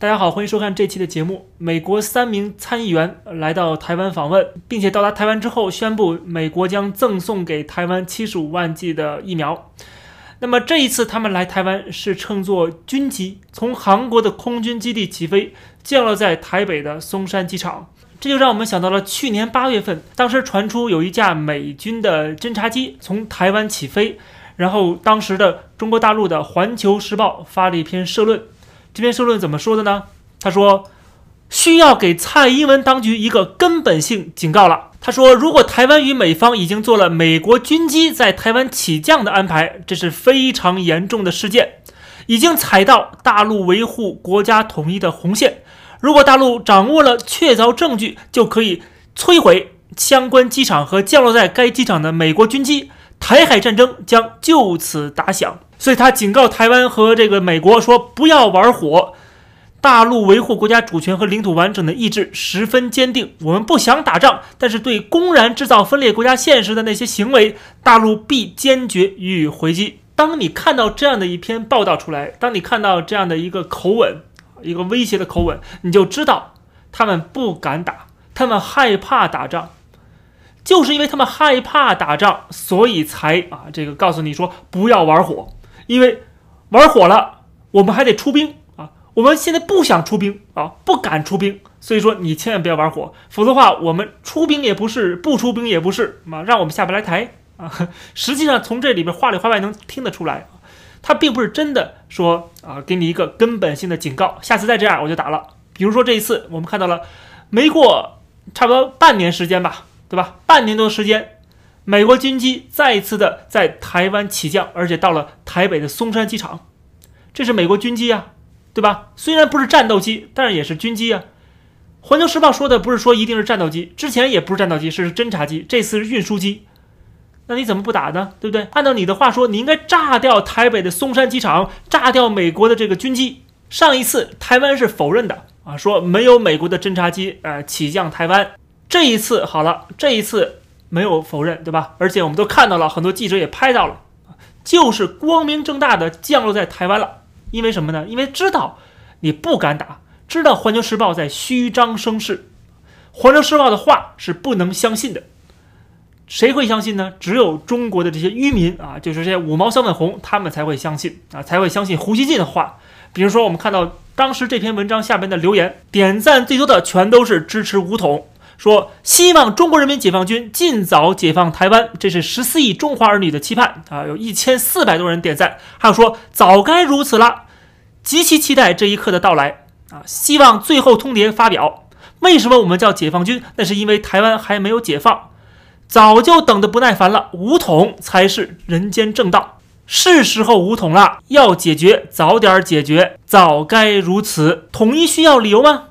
大家好，欢迎收看这期的节目。美国三名参议员来到台湾访问，并且到达台湾之后，宣布美国将赠送给台湾七十五万剂的疫苗。那么这一次他们来台湾是乘坐军机，从韩国的空军基地起飞，降落在台北的松山机场。这就让我们想到了去年八月份，当时传出有一架美军的侦察机从台湾起飞，然后当时的中国大陆的《环球时报》发了一篇社论。这篇社论怎么说的呢？他说，需要给蔡英文当局一个根本性警告了。他说，如果台湾与美方已经做了美国军机在台湾起降的安排，这是非常严重的事件，已经踩到大陆维护国家统一的红线。如果大陆掌握了确凿证据，就可以摧毁相关机场和降落在该机场的美国军机，台海战争将就此打响。所以他警告台湾和这个美国说：“不要玩火，大陆维护国家主权和领土完整的意志十分坚定。我们不想打仗，但是对公然制造分裂国家现实的那些行为，大陆必坚决予以回击。”当你看到这样的一篇报道出来，当你看到这样的一个口吻，一个威胁的口吻，你就知道他们不敢打，他们害怕打仗。就是因为他们害怕打仗，所以才啊，这个告诉你说不要玩火。因为玩火了，我们还得出兵啊！我们现在不想出兵啊，不敢出兵，所以说你千万不要玩火，否则的话，我们出兵也不是，不出兵也不是啊，让我们下不来台啊！实际上从这里边话里话外能听得出来，他并不是真的说啊，给你一个根本性的警告，下次再这样我就打了。比如说这一次，我们看到了，没过差不多半年时间吧，对吧？半年多时间。美国军机再一次的在台湾起降，而且到了台北的松山机场，这是美国军机啊，对吧？虽然不是战斗机，但是也是军机啊。环球时报说的不是说一定是战斗机，之前也不是战斗机，是侦察机，这次是运输机。那你怎么不打呢？对不对？按照你的话说，你应该炸掉台北的松山机场，炸掉美国的这个军机。上一次台湾是否认的啊，说没有美国的侦察机呃起降台湾。这一次好了，这一次。没有否认，对吧？而且我们都看到了，很多记者也拍到了，就是光明正大的降落在台湾了。因为什么呢？因为知道你不敢打，知道《环球时报》在虚张声势，《环球时报》的话是不能相信的。谁会相信呢？只有中国的这些愚民啊，就是这些五毛小粉红，他们才会相信啊，才会相信胡锡进的话。比如说，我们看到当时这篇文章下边的留言，点赞最多的全都是支持武统。说希望中国人民解放军尽早解放台湾，这是十四亿中华儿女的期盼啊！有一千四百多人点赞。还有说早该如此了，极其期待这一刻的到来啊！希望最后通牒发表。为什么我们叫解放军？那是因为台湾还没有解放，早就等得不耐烦了。武统才是人间正道，是时候武统了，要解决早点解决，早该如此。统一需要理由吗？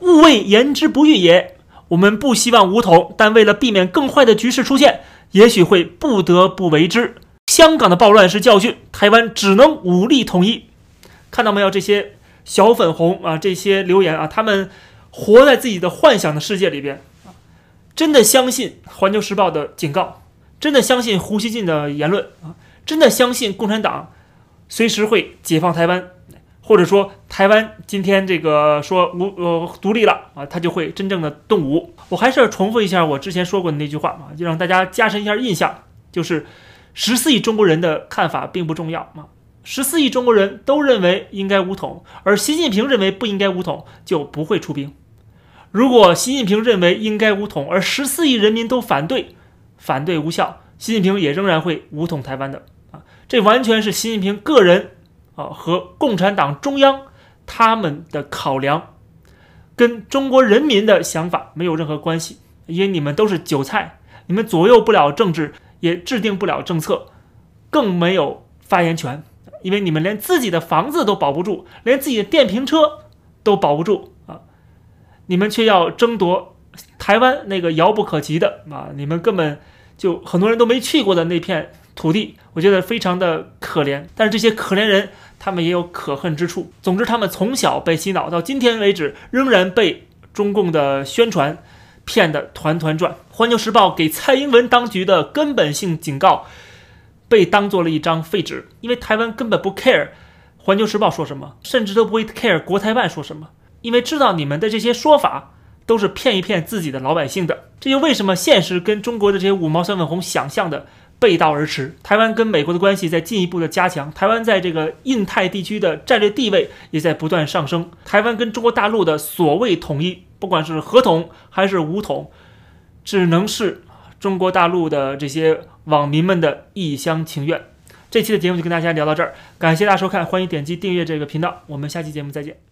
勿谓言之不预也。我们不希望武统，但为了避免更坏的局势出现，也许会不得不为之。香港的暴乱是教训，台湾只能武力统一。看到没有？这些小粉红啊，这些留言啊，他们活在自己的幻想的世界里边啊，真的相信《环球时报》的警告，真的相信胡锡进的言论啊，真的相信共产党随时会解放台湾。或者说台湾今天这个说无呃独立了啊，他就会真正的动武。我还是要重复一下我之前说过的那句话啊，就让大家加深一下印象，就是十四亿中国人的看法并不重要啊，十四亿中国人都认为应该武统，而习近平认为不应该武统，就不会出兵。如果习近平认为应该武统，而十四亿人民都反对，反对无效，习近平也仍然会武统台湾的啊，这完全是习近平个人。啊，和共产党中央他们的考量，跟中国人民的想法没有任何关系，因为你们都是韭菜，你们左右不了政治，也制定不了政策，更没有发言权，因为你们连自己的房子都保不住，连自己的电瓶车都保不住啊！你们却要争夺台湾那个遥不可及的啊，你们根本就很多人都没去过的那片。土地，我觉得非常的可怜，但是这些可怜人，他们也有可恨之处。总之，他们从小被洗脑，到今天为止，仍然被中共的宣传骗得团团转。环球时报给蔡英文当局的根本性警告，被当做了一张废纸，因为台湾根本不 care 环球时报说什么，甚至都不会 care 国台办说什么，因为知道你们的这些说法都是骗一骗自己的老百姓的。这就为什么现实跟中国的这些五毛三粉红想象的背道而驰。台湾跟美国的关系在进一步的加强，台湾在这个印太地区的战略地位也在不断上升。台湾跟中国大陆的所谓统一，不管是合同还是武统，只能是中国大陆的这些网民们的一厢情愿。这期的节目就跟大家聊到这儿，感谢大家收看，欢迎点击订阅这个频道，我们下期节目再见。